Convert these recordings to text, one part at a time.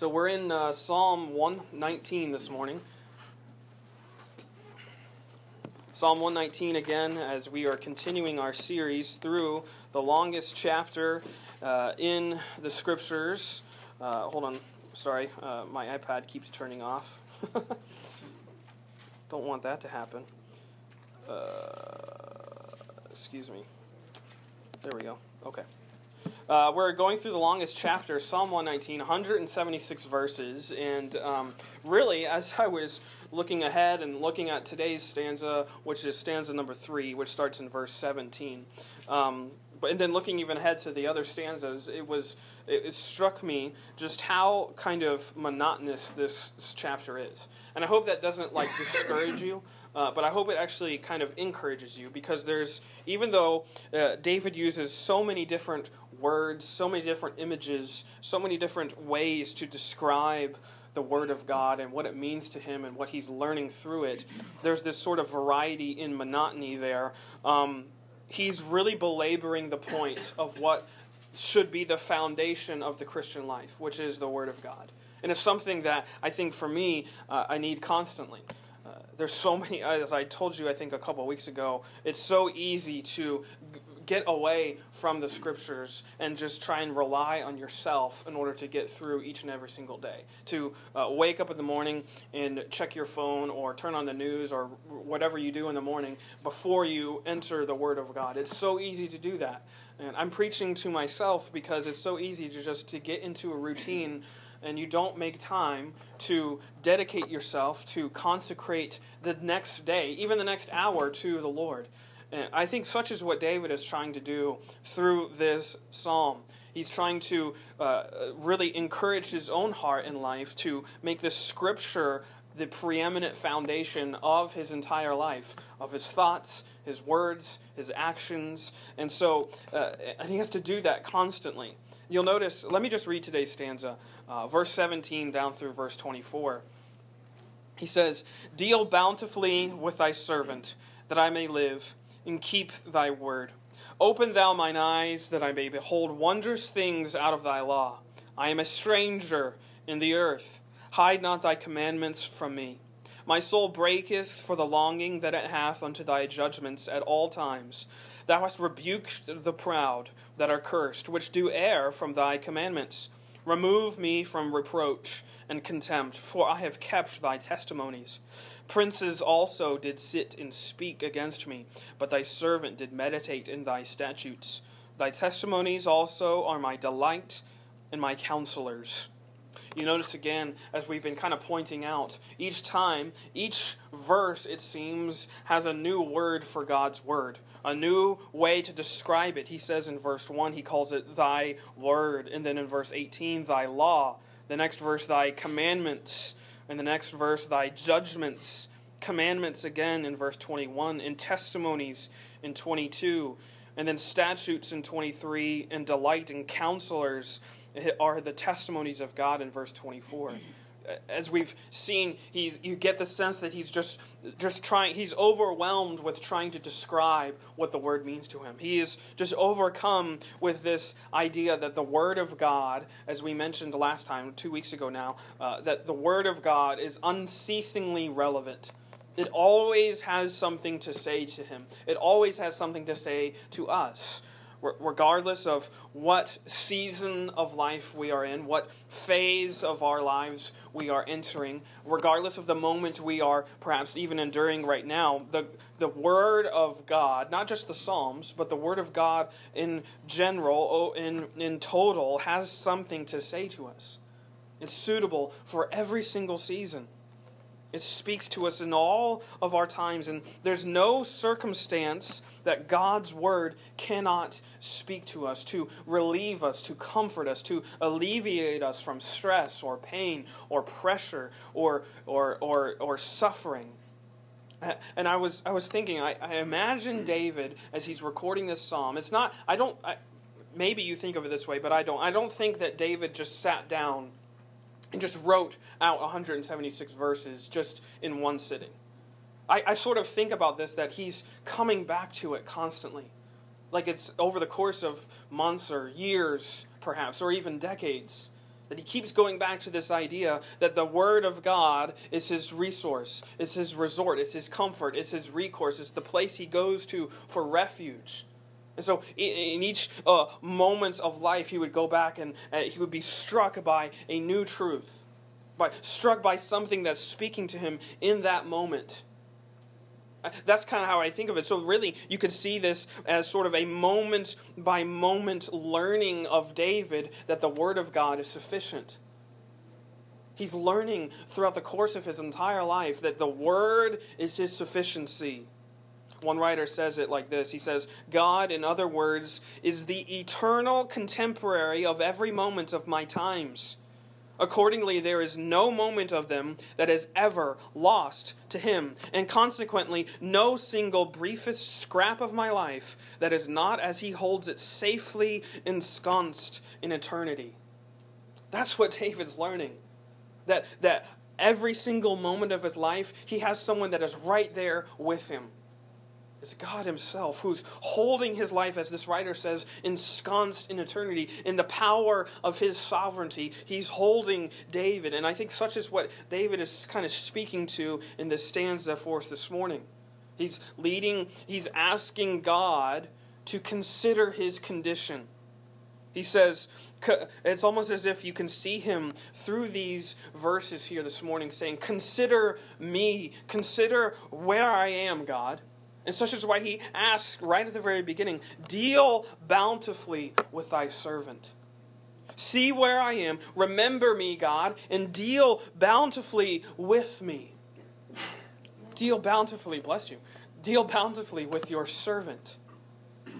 So we're in uh, Psalm 119 this morning. Psalm 119 again, as we are continuing our series through the longest chapter uh, in the scriptures. Uh, hold on, sorry, uh, my iPad keeps turning off. Don't want that to happen. Uh, excuse me. There we go. Okay. Uh, we're going through the longest chapter, Psalm 119, 176 verses. And um, really, as I was looking ahead and looking at today's stanza, which is stanza number three, which starts in verse 17, um, but, and then looking even ahead to the other stanzas, it was it, it struck me just how kind of monotonous this chapter is. And I hope that doesn't like discourage you. Uh, but I hope it actually kind of encourages you because there's, even though uh, David uses so many different words, so many different images, so many different ways to describe the Word of God and what it means to him and what he's learning through it, there's this sort of variety in monotony there. Um, he's really belaboring the point of what should be the foundation of the Christian life, which is the Word of God. And it's something that I think for me, uh, I need constantly there's so many, as I told you, I think a couple weeks ago, it's so easy to get away from the scriptures and just try and rely on yourself in order to get through each and every single day. To uh, wake up in the morning and check your phone or turn on the news or whatever you do in the morning before you enter the Word of God. It's so easy to do that. And I'm preaching to myself because it's so easy to just to get into a routine and you don't make time to dedicate yourself to consecrate the next day, even the next hour, to the Lord. And I think such is what David is trying to do through this psalm. He's trying to uh, really encourage his own heart in life to make the scripture the preeminent foundation of his entire life, of his thoughts, his words, his actions. And so uh, and he has to do that constantly. You'll notice, let me just read today's stanza, uh, verse 17 down through verse 24. He says, Deal bountifully with thy servant, that I may live, and keep thy word. Open thou mine eyes, that I may behold wondrous things out of thy law. I am a stranger in the earth. Hide not thy commandments from me. My soul breaketh for the longing that it hath unto thy judgments at all times. Thou hast rebuked the proud that are cursed, which do err from thy commandments. Remove me from reproach and contempt, for I have kept thy testimonies. Princes also did sit and speak against me, but thy servant did meditate in thy statutes. Thy testimonies also are my delight and my counselors. You notice again, as we've been kind of pointing out, each time, each verse, it seems, has a new word for God's word a new way to describe it. He says in verse 1, he calls it thy word. And then in verse 18, thy law. The next verse, thy commandments. And the next verse, thy judgments. Commandments again in verse 21, and testimonies in 22, and then statutes in 23, and delight and counselors are the testimonies of God in verse 24 as we've seen, he, you get the sense that he's just, just trying, he's overwhelmed with trying to describe what the word means to him. He is just overcome with this idea that the word of God, as we mentioned last time, two weeks ago now, uh, that the word of God is unceasingly relevant. It always has something to say to him, it always has something to say to us regardless of what season of life we are in, what phase of our lives we are entering, regardless of the moment we are perhaps even enduring right now, the, the Word of God, not just the Psalms, but the Word of God in general, oh, in, in total, has something to say to us. It's suitable for every single season. It speaks to us in all of our times, and there's no circumstance that God's word cannot speak to us, to relieve us, to comfort us, to alleviate us from stress or pain or pressure or, or, or, or suffering. And I was, I was thinking, I, I imagine David as he's recording this psalm. It's not, I don't, I, maybe you think of it this way, but I don't. I don't think that David just sat down and just wrote out 176 verses just in one sitting. I, I sort of think about this that he's coming back to it constantly. Like it's over the course of months or years, perhaps, or even decades. That he keeps going back to this idea that the Word of God is his resource, it's his resort, it's his comfort, it's his recourse, it's the place he goes to for refuge. And so, in each uh, moment of life, he would go back and uh, he would be struck by a new truth, by struck by something that's speaking to him in that moment. That's kind of how I think of it. So, really, you could see this as sort of a moment by moment learning of David that the Word of God is sufficient. He's learning throughout the course of his entire life that the Word is his sufficiency. One writer says it like this He says, God, in other words, is the eternal contemporary of every moment of my times. Accordingly, there is no moment of them that is ever lost to him, and consequently, no single briefest scrap of my life that is not as he holds it safely ensconced in eternity. That's what David's learning. That, that every single moment of his life, he has someone that is right there with him is God Himself, who's holding His life, as this writer says, ensconced in eternity. In the power of His sovereignty, He's holding David. And I think such is what David is kind of speaking to in this stanza for us this morning. He's leading, he's asking God to consider his condition. He says, it's almost as if you can see him through these verses here this morning saying, Consider me, consider where I am, God. And such is why he asks right at the very beginning Deal bountifully with thy servant. See where I am. Remember me, God, and deal bountifully with me. Deal bountifully, bless you. Deal bountifully with your servant.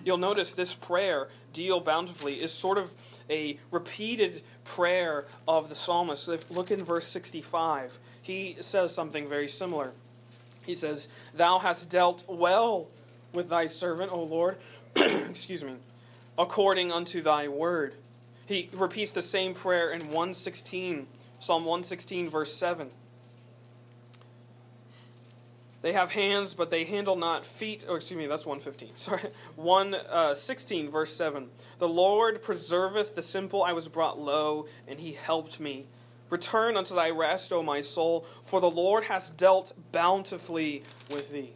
You'll notice this prayer, deal bountifully, is sort of a repeated prayer of the psalmist. Look in verse 65. He says something very similar. He says, Thou hast dealt well with thy servant, O Lord, excuse me, according unto thy word. He repeats the same prayer in 116, Psalm 116, verse 7. They have hands, but they handle not feet. Oh, excuse me, that's 115. Sorry. 116, uh, verse 7. The Lord preserveth the simple. I was brought low, and he helped me. Return unto thy rest, O my soul, for the Lord has dealt bountifully with thee.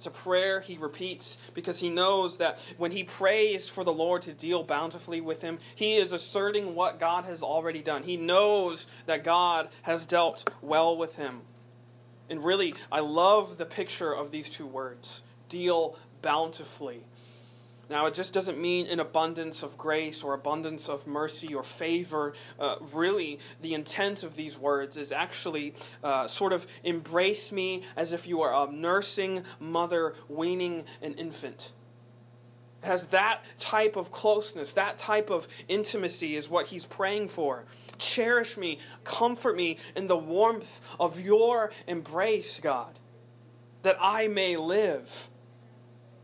It's a prayer he repeats because he knows that when he prays for the Lord to deal bountifully with him, he is asserting what God has already done. He knows that God has dealt well with him. And really, I love the picture of these two words deal bountifully. Now, it just doesn't mean an abundance of grace or abundance of mercy or favor. Uh, really, the intent of these words is actually uh, sort of embrace me as if you are a nursing mother weaning an infant. Has that type of closeness, that type of intimacy is what he's praying for. Cherish me, comfort me in the warmth of your embrace, God, that I may live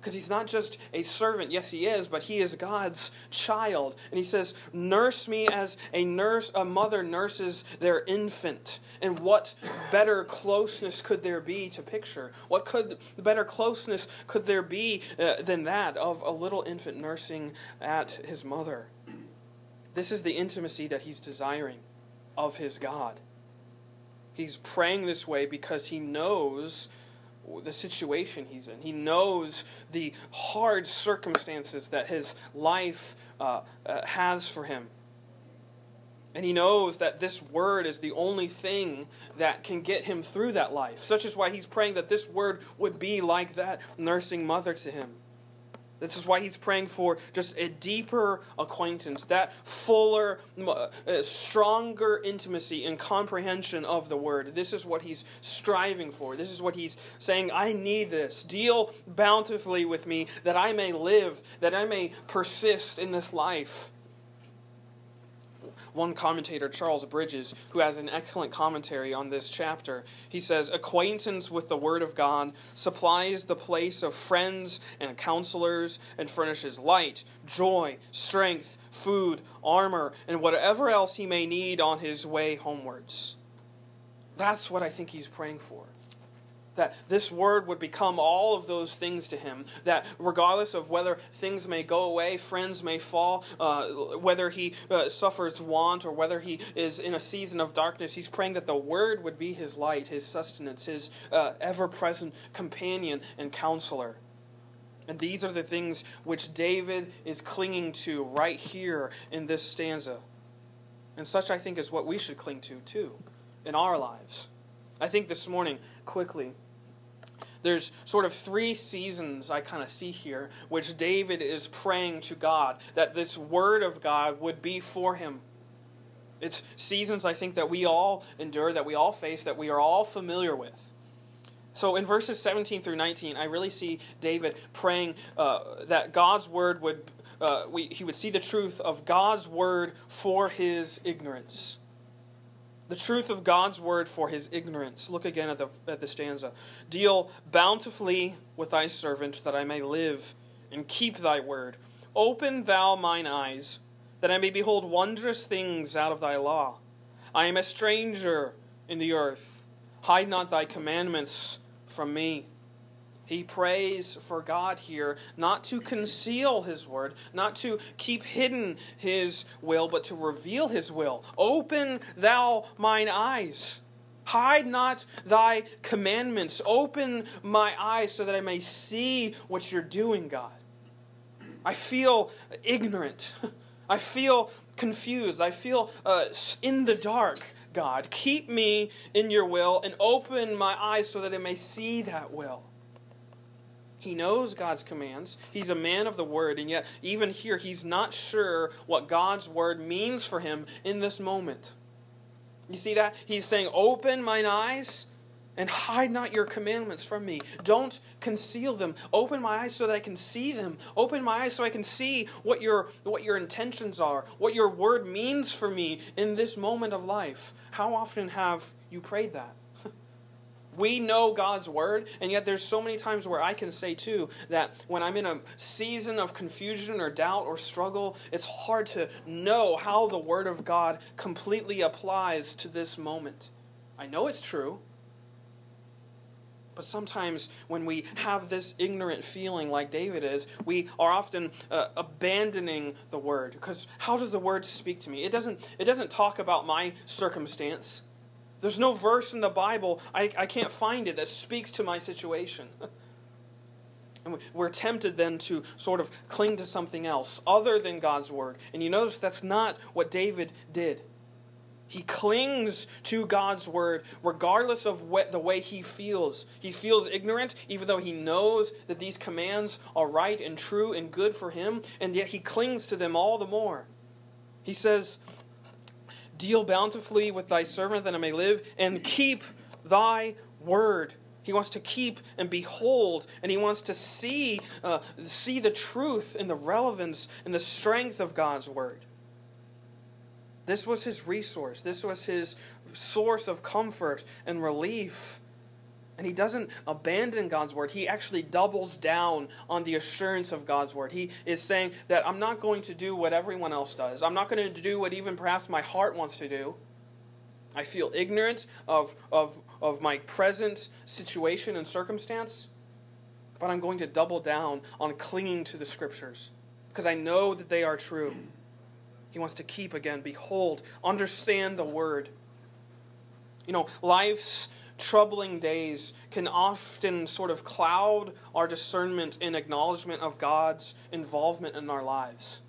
because he's not just a servant. Yes, he is, but he is God's child. And he says, "Nurse me as a nurse, a mother nurses their infant." And what better closeness could there be to picture? What could better closeness could there be uh, than that of a little infant nursing at his mother? This is the intimacy that he's desiring of his God. He's praying this way because he knows the situation he's in. He knows the hard circumstances that his life uh, uh, has for him. And he knows that this word is the only thing that can get him through that life. Such is why he's praying that this word would be like that nursing mother to him. This is why he's praying for just a deeper acquaintance, that fuller, uh, stronger intimacy and comprehension of the word. This is what he's striving for. This is what he's saying, I need this. Deal bountifully with me that I may live, that I may persist in this life one commentator, Charles Bridges, who has an excellent commentary on this chapter, he says, Acquaintance with the Word of God supplies the place of friends and counselors and furnishes light, joy, strength, food, armor, and whatever else he may need on his way homewards. That's what I think he's praying for. That this word would become all of those things to him. That regardless of whether things may go away, friends may fall, uh, whether he uh, suffers want or whether he is in a season of darkness, he's praying that the word would be his light, his sustenance, his uh, ever present companion and counselor. And these are the things which David is clinging to right here in this stanza. And such, I think, is what we should cling to, too, in our lives. I think this morning, quickly, there's sort of three seasons I kind of see here, which David is praying to God that this word of God would be for him. It's seasons I think that we all endure, that we all face, that we are all familiar with. So in verses 17 through 19, I really see David praying uh, that God's word would, uh, we, he would see the truth of God's word for his ignorance the truth of God's word for his ignorance. Look again at the, at the stanza. Deal bountifully with thy servant, that I may live and keep thy word. Open thou mine eyes, that I may behold wondrous things out of thy law. I am a stranger in the earth. Hide not thy commandments from me. He prays for God here not to conceal His word, not to keep hidden His will, but to reveal His will. Open thou mine eyes. Hide not thy commandments. Open my eyes so that I may see what you're doing, God. I feel ignorant. I feel confused. I feel uh, in the dark, God. Keep me in your will and open my eyes so that I may see that will. He knows God's commands. He's a man of the word, and yet, even here, he's not sure what God's word means for him in this moment. You see that? He's saying, Open mine eyes and hide not your commandments from me. Don't conceal them. Open my eyes so that I can see them. Open my eyes so I can see what your, what your intentions are, what your word means for me in this moment of life. How often have you prayed that? We know God's word, and yet there's so many times where I can say too that when I'm in a season of confusion or doubt or struggle, it's hard to know how the word of God completely applies to this moment. I know it's true. But sometimes when we have this ignorant feeling like David is, we are often uh, abandoning the word. Because how does the word speak to me? It doesn't, it doesn't talk about my circumstance. There's no verse in the Bible, I, I can't find it, that speaks to my situation. And we're tempted then to sort of cling to something else other than God's word. And you notice that's not what David did. He clings to God's word regardless of what, the way he feels. He feels ignorant, even though he knows that these commands are right and true and good for him, and yet he clings to them all the more. He says, Deal bountifully with thy servant that I may live, and keep thy word. He wants to keep and behold, and he wants to see, uh, see the truth and the relevance and the strength of God's word. This was his resource. This was his source of comfort and relief. And he doesn't abandon God's word. He actually doubles down on the assurance of God's word. He is saying that I'm not going to do what everyone else does. I'm not going to do what even perhaps my heart wants to do. I feel ignorant of, of, of my present situation and circumstance, but I'm going to double down on clinging to the scriptures because I know that they are true. He wants to keep again, behold, understand the word. You know, life's troubling days can often sort of cloud our discernment and acknowledgement of God's involvement in our lives.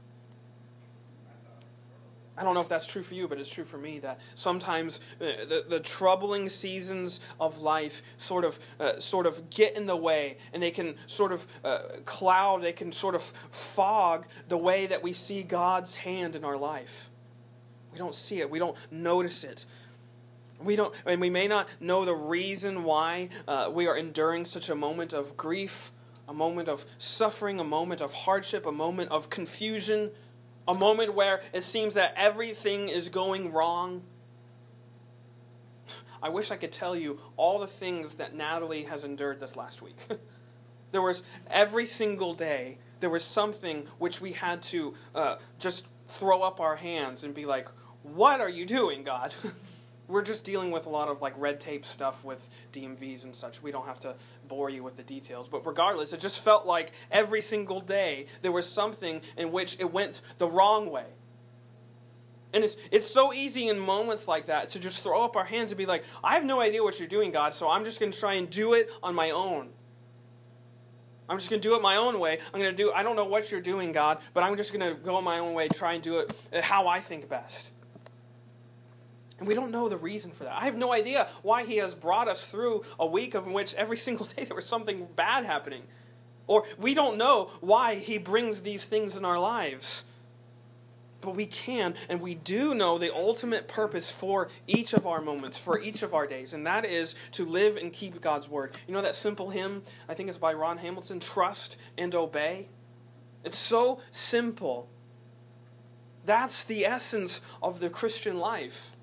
I don't know if that's true for you, but it's true for me that sometimes uh, the, the troubling seasons of life sort of uh, sort of get in the way, and they can sort of uh, cloud, they can sort of fog the way that we see God's hand in our life. We don't see it, we don't notice it. We don't, and we may not know the reason why uh, we are enduring such a moment of grief, a moment of suffering, a moment of hardship, a moment of confusion, a moment where it seems that everything is going wrong. I wish I could tell you all the things that Natalie has endured this last week. there was every single day, there was something which we had to uh, just throw up our hands and be like, What are you doing, God? We're just dealing with a lot of like red tape stuff with DMVs and such. We don't have to bore you with the details. But regardless, it just felt like every single day there was something in which it went the wrong way. And it's, it's so easy in moments like that to just throw up our hands and be like, I have no idea what you're doing, God, so I'm just going to try and do it on my own. I'm just going to do it my own way. I'm going to do, I don't know what you're doing, God, but I'm just going to go my own way, try and do it uh, how I think best. And we don't know the reason for that. I have no idea why He has brought us through a week of which every single day there was something bad happening. Or we don't know why He brings these things in our lives. But we can and we do know the ultimate purpose for each of our moments, for each of our days, and that is to live and keep God's word. You know that simple hymn, I think it's by Ron Hamilton, Trust and Obey? It's so simple. That's the essence of the Christian life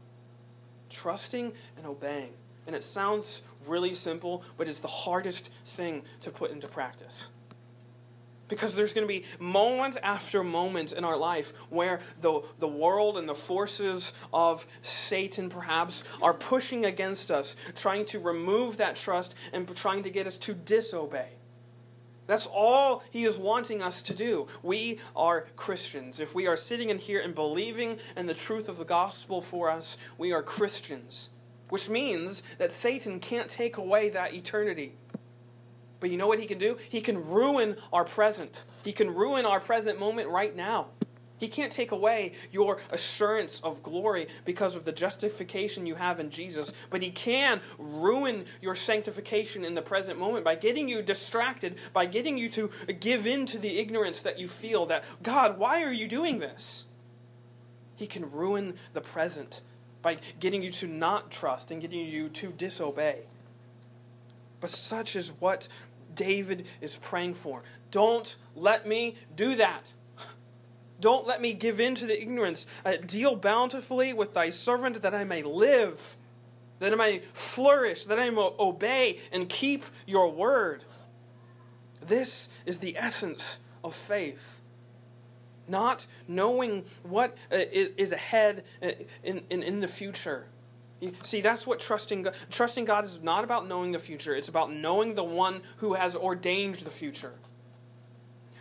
trusting and obeying. And it sounds really simple, but it's the hardest thing to put into practice. Because there's going to be moment after moment in our life where the, the world and the forces of Satan, perhaps, are pushing against us, trying to remove that trust and trying to get us to disobey. That's all he is wanting us to do. We are Christians. If we are sitting in here and believing in the truth of the gospel for us, we are Christians. Which means that Satan can't take away that eternity. But you know what he can do? He can ruin our present. He can ruin our present moment right now. He can't take away your assurance of glory because of the justification you have in Jesus, but He can ruin your sanctification in the present moment by getting you distracted, by getting you to give in to the ignorance that you feel that, God, why are you doing this? He can ruin the present by getting you to not trust and getting you to disobey. But such is what David is praying for. Don't let me do that. Don't let me give in to the ignorance. Uh, deal bountifully with thy servant that I may live, that I may flourish, that I may obey and keep your word. This is the essence of faith. Not knowing what uh, is, is ahead uh, in, in, in the future See, that's what trusting God, trusting God is not about knowing the future. It's about knowing the one who has ordained the future.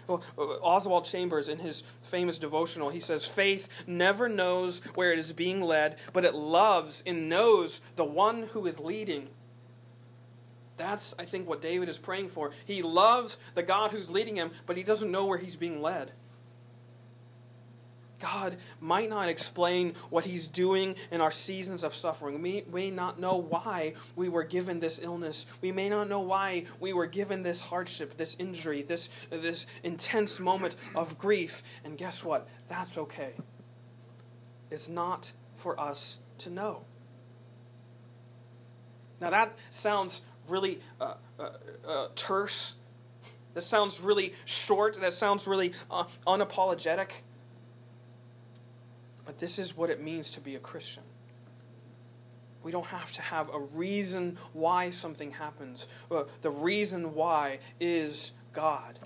Well, Oswald Chambers, in his famous devotional, he says, Faith never knows where it is being led, but it loves and knows the one who is leading. That's, I think, what David is praying for. He loves the God who's leading him, but he doesn't know where he's being led. God might not explain what He's doing in our seasons of suffering. We may not know why we were given this illness. We may not know why we were given this hardship, this injury, this, this intense moment of grief. And guess what? That's okay. It's not for us to know. Now, that sounds really uh, uh, uh, terse. That sounds really short. That sounds really uh, unapologetic. But this is what it means to be a Christian. We don't have to have a reason why something happens. Uh, the reason why is God.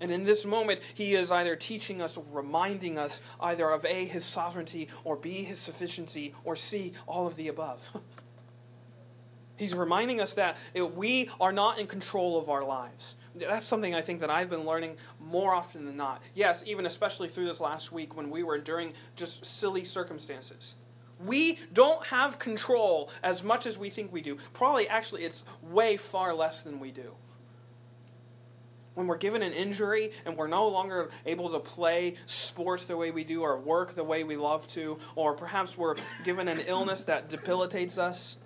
And in this moment, he is either teaching us or reminding us either of A, his sovereignty, or B, his sufficiency, or C, all of the above. He's reminding us that we are not in control of our lives that's something I think that I've been learning more often than not. Yes, even especially through this last week when we were during just silly circumstances. We don't have control as much as we think we do. Probably, actually, it's way far less than we do. When we're given an injury and we're no longer able to play sports the way we do or work the way we love to, or perhaps we're given an illness that debilitates us,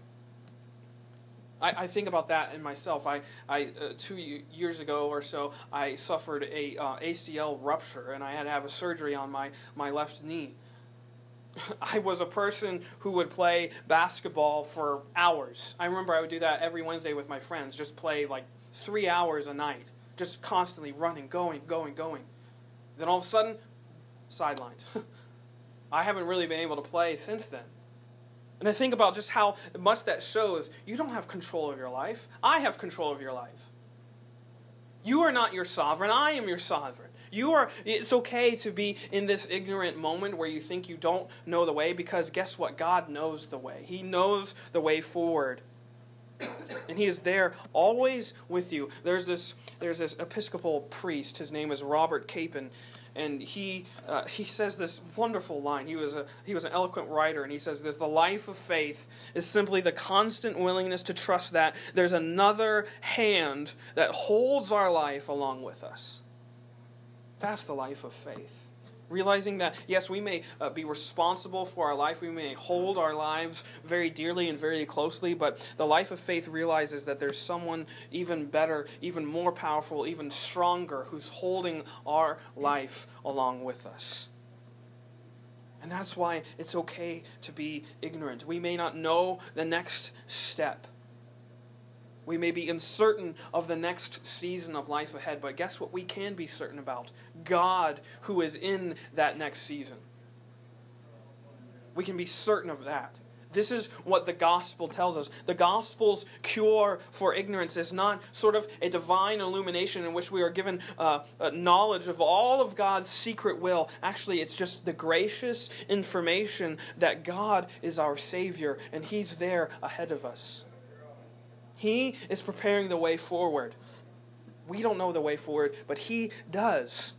I, I think about that in myself. I, I uh, two years ago or so, I suffered a uh, ACL rupture, and I had to have a surgery on my, my left knee. I was a person who would play basketball for hours. I remember I would do that every Wednesday with my friends, just play like three hours a night, just constantly running, going, going, going. Then all of a sudden, sidelined. I haven't really been able to play since then. And I think about just how much that shows you don't have control of your life. I have control of your life. You are not your sovereign. I am your sovereign. You are it's okay to be in this ignorant moment where you think you don't know the way because guess what? God knows the way. He knows the way forward. And he is there always with you. There's this there's this Episcopal priest, his name is Robert Capon, and he uh, he says this wonderful line. He was a he was an eloquent writer, and he says this: the life of faith is simply the constant willingness to trust that there's another hand that holds our life along with us. That's the life of faith. Realizing that, yes, we may uh, be responsible for our life, we may hold our lives very dearly and very closely, but the life of faith realizes that there's someone even better, even more powerful, even stronger who's holding our life along with us. And that's why it's okay to be ignorant. We may not know the next step. We may be uncertain of the next season of life ahead, but guess what we can be certain about? God who is in that next season. We can be certain of that. This is what the gospel tells us. The gospel's cure for ignorance is not sort of a divine illumination in which we are given uh, knowledge of all of God's secret will. Actually, it's just the gracious information that God is our Savior and He's there ahead of us. He is preparing the way forward. We don't know the way forward, but He does.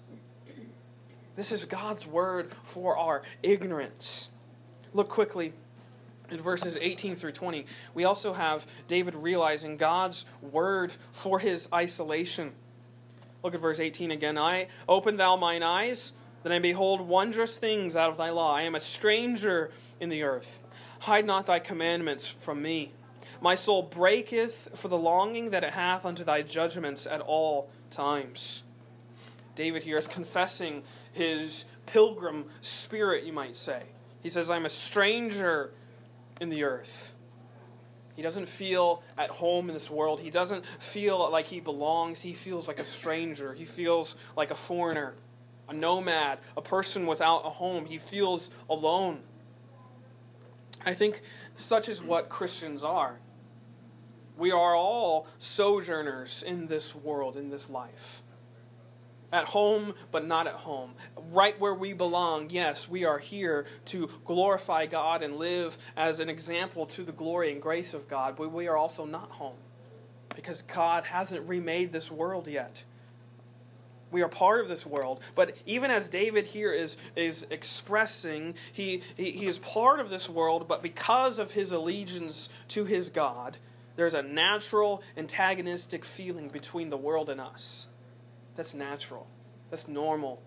This is God's word for our ignorance. Look quickly in verses 18 through 20. We also have David realizing God's word for his isolation. Look at verse 18 again. I open thou mine eyes, that I behold wondrous things out of thy law. I am a stranger in the earth. Hide not thy commandments from me. My soul breaketh for the longing that it hath unto thy judgments at all times. David here is confessing his pilgrim spirit, you might say. He says, I'm a stranger in the earth. He doesn't feel at home in this world. He doesn't feel like he belongs. He feels like a stranger. He feels like a foreigner, a nomad, a person without a home. He feels alone. I think such is what Christians are. We are all sojourners in this world, in this life. At home, but not at home. Right where we belong, yes, we are here to glorify God and live as an example to the glory and grace of God, but we are also not home because God hasn't remade this world yet. We are part of this world. But even as David here is, is expressing, he, he, he is part of this world, but because of his allegiance to his God, there's a natural antagonistic feeling between the world and us. That's natural. That's normal.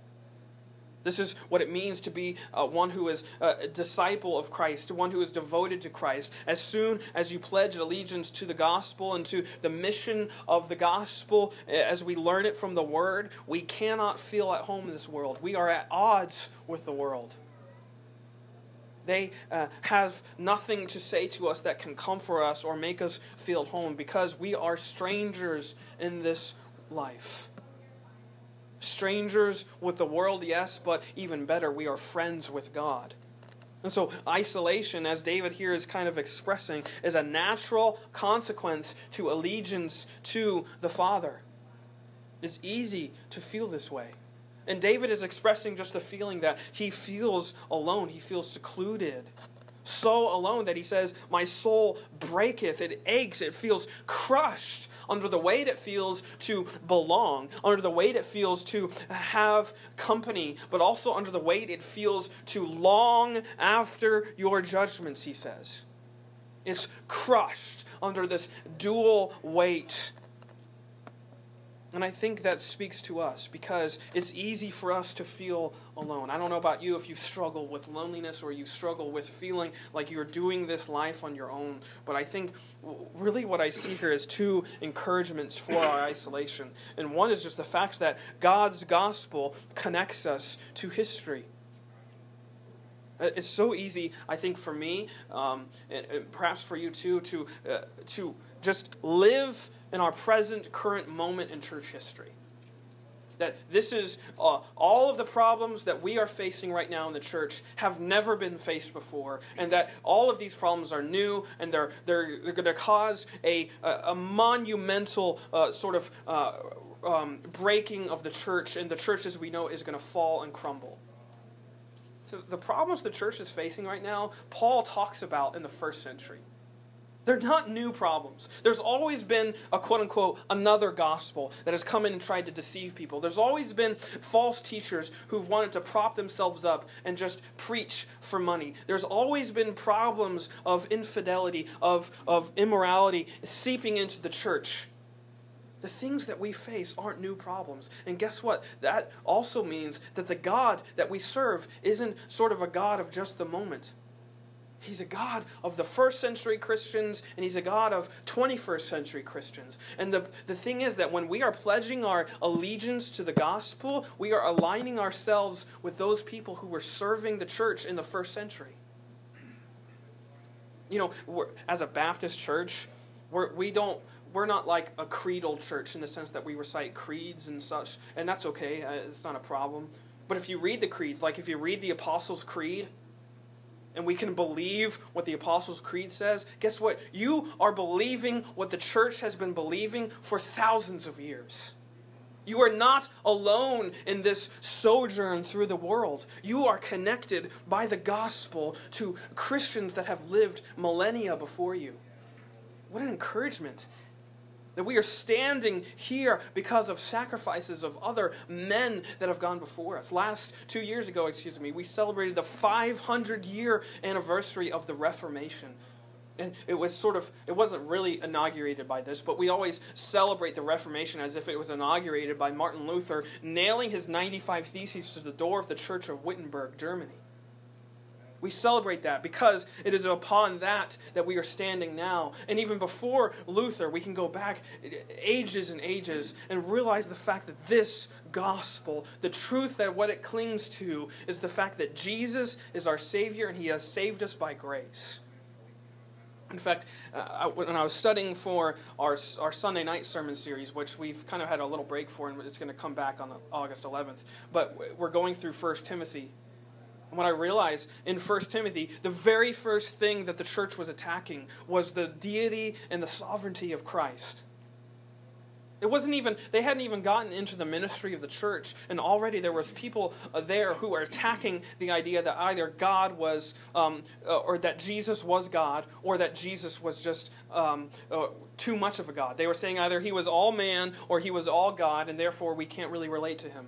This is what it means to be uh, one who is a disciple of Christ, one who is devoted to Christ. As soon as you pledge allegiance to the gospel and to the mission of the gospel, as we learn it from the Word, we cannot feel at home in this world. We are at odds with the world. They uh, have nothing to say to us that can comfort us or make us feel home because we are strangers in this life. Strangers with the world, yes, but even better, we are friends with God. And so, isolation, as David here is kind of expressing, is a natural consequence to allegiance to the Father. It's easy to feel this way. And David is expressing just the feeling that he feels alone, he feels secluded. So alone that he says, My soul breaketh, it aches, it feels crushed under the weight it feels to belong, under the weight it feels to have company, but also under the weight it feels to long after your judgments, he says. It's crushed under this dual weight and I think that speaks to us because it's easy for us to feel alone. I don't know about you if you struggle with loneliness or you struggle with feeling like you're doing this life on your own. But I think really what I see here is two encouragements for our isolation. And one is just the fact that God's gospel connects us to history. It's so easy, I think, for me, um, and, and, perhaps for you too, to uh, to just live in our present current moment in church history. That this is uh, all of the problems that we are facing right now in the church have never been faced before, and that all of these problems are new and they're, they're, they're going to cause a, a, monumental uh, sort of uh, um, breaking of the church, and the church as we know is going to fall and crumble. So the problems the church is facing right now, Paul talks about in the first century. They're not new problems. There's always been a quote unquote another gospel that has come in and tried to deceive people. There's always been false teachers who've wanted to prop themselves up and just preach for money. There's always been problems of infidelity, of, of immorality seeping into the church. The things that we face aren't new problems. And guess what? That also means that the God that we serve isn't sort of a God of just the moment. He's a God of the first century Christians, and He's a God of 21st century Christians. And the, the thing is that when we are pledging our allegiance to the gospel, we are aligning ourselves with those people who were serving the church in the first century. You know, as a Baptist church, we're, we don't we're not like a creedal church in the sense that we recite creeds and such, and that's okay. Uh, it's not a problem. But if you read the creeds, like if you read the Apostles' Creed, and we can believe what the Apostles' Creed says, guess what? You are believing what the church has been believing for thousands of years. You are not alone in this sojourn through the world. You are connected by the gospel to Christians that have lived millennia before you. What an encouragement that we are standing here because of sacrifices of other men that have gone before us. Last two years ago, excuse me, we celebrated the 500 year anniversary of the Reformation. And it was sort of, it wasn't really inaugurated by this, but we always celebrate the Reformation as if it was inaugurated by Martin Luther nailing his 95 Theses to the door of the Church of Wittenberg, Germany. We celebrate that because it is upon that that we are standing now. And even before Luther, we can go back ages and ages and realize the fact that this gospel, the truth that what it clings to, is the fact that Jesus is our Savior and He has saved us by grace. In fact, uh, when I was studying for our, our Sunday night sermon series, which we've kind of had a little break for, and it's going to come back on August 11th, but we're going through 1 Timothy what I realized in 1 Timothy, the very first thing that the church was attacking was the deity and the sovereignty of Christ. It wasn't even, they hadn't even gotten into the ministry of the church, and already there was people uh, there who were attacking the idea that either God was, um, uh, or that Jesus was God, or that Jesus was just um, uh, too much of a God. They were saying either he was all man or he was all God, and therefore we can't really relate to him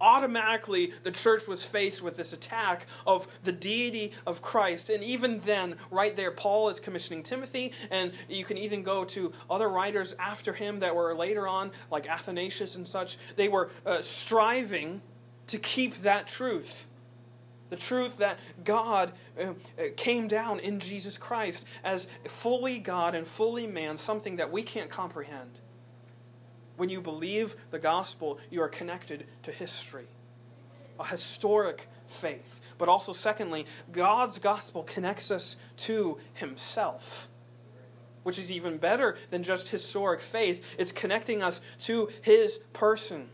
automatically the church was faced with this attack of the deity of Christ. And even then, right there, Paul is commissioning Timothy, and you can even go to other writers after him that were later on, like Athanasius and such. They were uh, striving to keep that truth. The truth that God uh, uh came down in Jesus Christ as fully God and fully man, something that we can't comprehend. When you believe the gospel, you are connected to history, a historic faith. But also, secondly, God's gospel connects us to Himself, which is even better than just historic faith. It's connecting us to His person.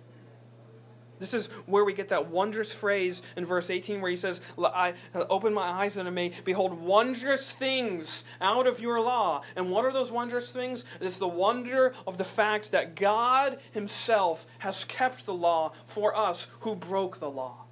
This is where we get that wondrous phrase in verse 18 where he says, I open my eyes and I may behold wondrous things out of your law. And what are those wondrous things? It's the wonder of the fact that God Himself has kept the law for us who broke the law.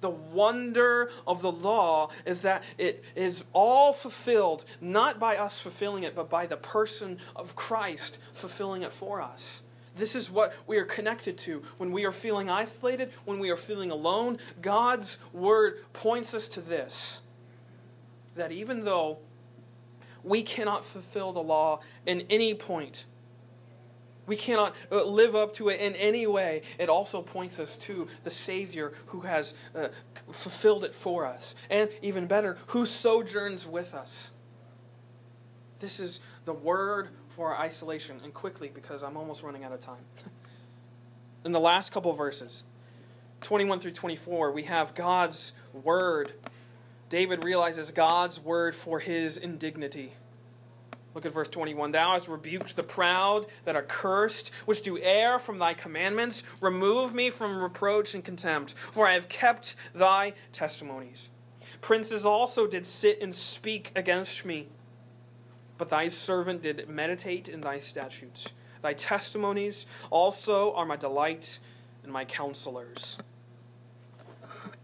The wonder of the law is that it is all fulfilled, not by us fulfilling it, but by the person of Christ fulfilling it for us. This is what we are connected to. When we are feeling isolated, when we are feeling alone, God's word points us to this that even though we cannot fulfill the law in any point, we cannot uh, live up to it in any way. It also points us to the Savior who has uh, fulfilled it for us. And even better, who sojourns with us. This is the word for our isolation, and quickly because I'm almost running out of time. In the last couple verses, 21 through 24, we have God's word. David realizes God's word for his indignity. Look at verse 21. Thou hast rebuked the proud that are cursed, which do err from thy commandments. Remove me from reproach and contempt, for I have kept thy testimonies. Princes also did sit and speak against me. But thy servant did meditate in thy statutes. Thy testimonies also are my delight and my counselors.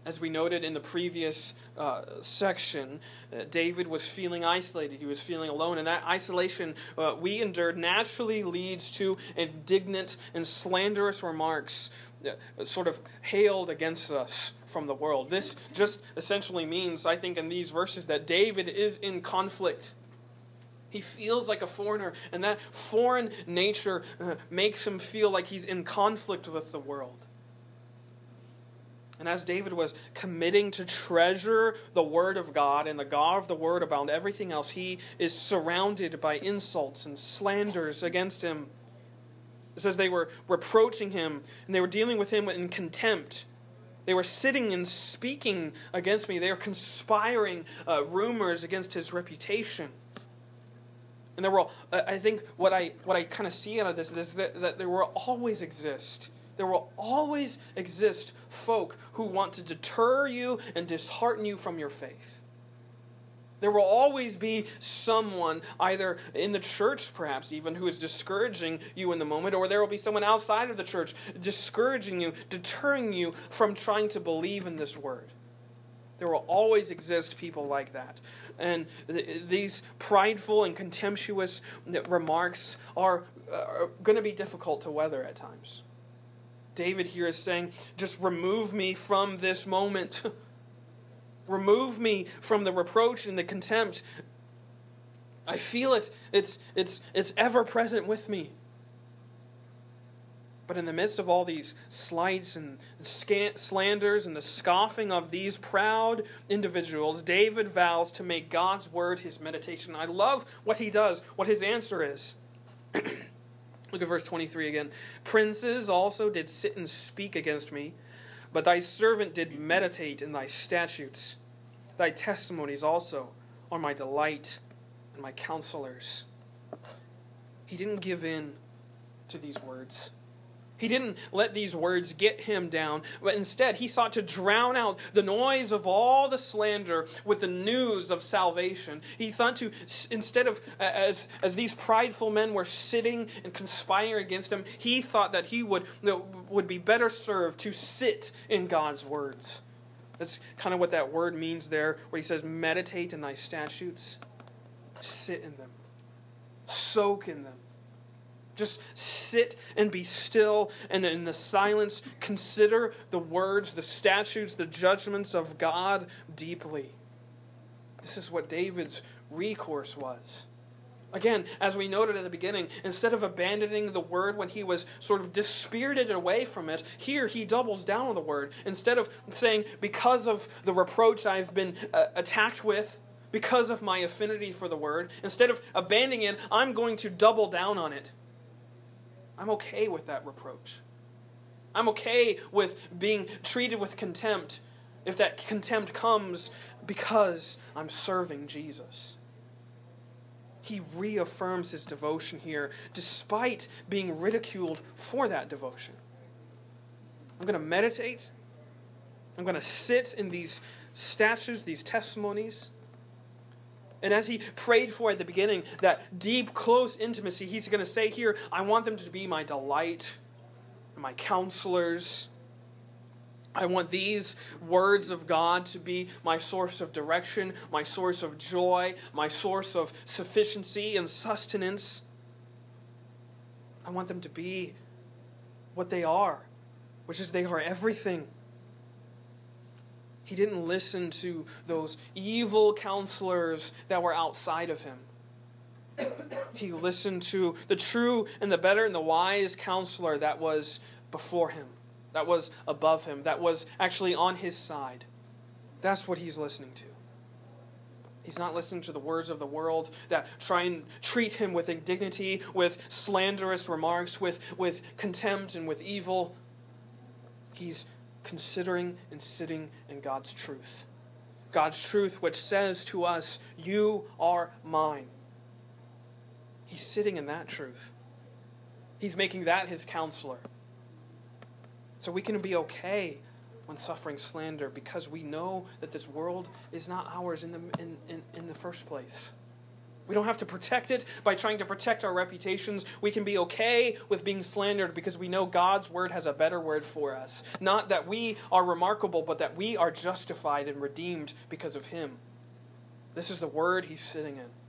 As we noted in the previous uh, section, uh, David was feeling isolated. He was feeling alone. And that isolation uh, we endured naturally leads to indignant and slanderous remarks uh, sort of hailed against us from the world. This just essentially means, I think, in these verses, that David is in conflict. He feels like a foreigner, and that foreign nature uh, makes him feel like he's in conflict with the world. And as David was committing to treasure the Word of God and the God of the Word about everything else, he is surrounded by insults and slanders against him. It says they were reproaching him and they were dealing with him in contempt. They were sitting and speaking against me. They were conspiring uh, rumors against his reputation. And there uh, I think, what I what I kind of see out of this is that, that there will always exist there will always exist folk who want to deter you and dishearten you from your faith. There will always be someone, either in the church perhaps even, who is discouraging you in the moment, or there will be someone outside of the church discouraging you, deterring you from trying to believe in this word. There will always exist people like that. And th- these prideful and contemptuous uh, remarks are, are going to be difficult to weather at times. David here is saying, just remove me from this moment. remove me from the reproach and the contempt. I feel it. It's, it's, it's ever present with me. But in the midst of all these slights and slanders and the scoffing of these proud individuals, David vows to make God's word his meditation. I love what he does, what his answer is. Look at verse 23 again. Princes also did sit and speak against me, but thy servant did meditate in thy statutes. Thy testimonies also are my delight and my counselors. He didn't give in to these words. He didn't let these words get him down, but instead he sought to drown out the noise of all the slander with the news of salvation. He thought to, instead of, as, as these prideful men were sitting and conspiring against him, he thought that he would, would be better served to sit in God's words. That's kind of what that word means there, where he says, meditate in thy statutes, sit in them, soak in them. Just sit and be still, and in the silence, consider the words, the statutes, the judgments of God deeply. This is what David's recourse was. Again, as we noted at the beginning, instead of abandoning the word when he was sort of dispirited away from it, here he doubles down on the word. Instead of saying, because of the reproach I've been uh, attacked with, because of my affinity for the word, instead of abandoning it, I'm going to double down on it. I'm okay with that reproach. I'm okay with being treated with contempt if that contempt comes because I'm serving Jesus. He reaffirms his devotion here despite being ridiculed for that devotion. I'm going to meditate. I'm going to sit in these statutes, these testimonies. And as he prayed for at the beginning, that deep, close intimacy, he's going to say here, I want them to be my delight, my counselors. I want these words of God to be my source of direction, my source of joy, my source of sufficiency and sustenance. I want them to be what they are, which is they are everything. He didn't listen to those evil counselors that were outside of him. he listened to the true and the better and the wise counselor that was before him, that was above him, that was actually on his side. That's what he's listening to. He's not listening to the words of the world that try and treat him with indignity, with slanderous remarks, with, with contempt, and with evil. He's considering and sitting in God's truth. God's truth, which says to us, You are mine. He's sitting in that truth. He's making that his counselor. So we can be okay when suffering slander because we know that this world is not ours in the, in, in, in the first place. We don't have to protect it by trying to protect our reputations. We can be okay with being slandered because we know God's word has a better word for us. Not that we are remarkable, but that we are justified and redeemed because of Him. This is the word He's sitting in.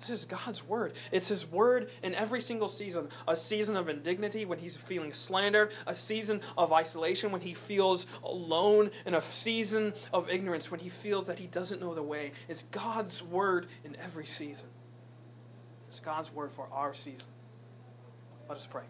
This is God's word. It's His word in every single season a season of indignity when He's feeling slandered, a season of isolation when He feels alone, and a season of ignorance when He feels that He doesn't know the way. It's God's word in every season. It's God's word for our season. Let us pray.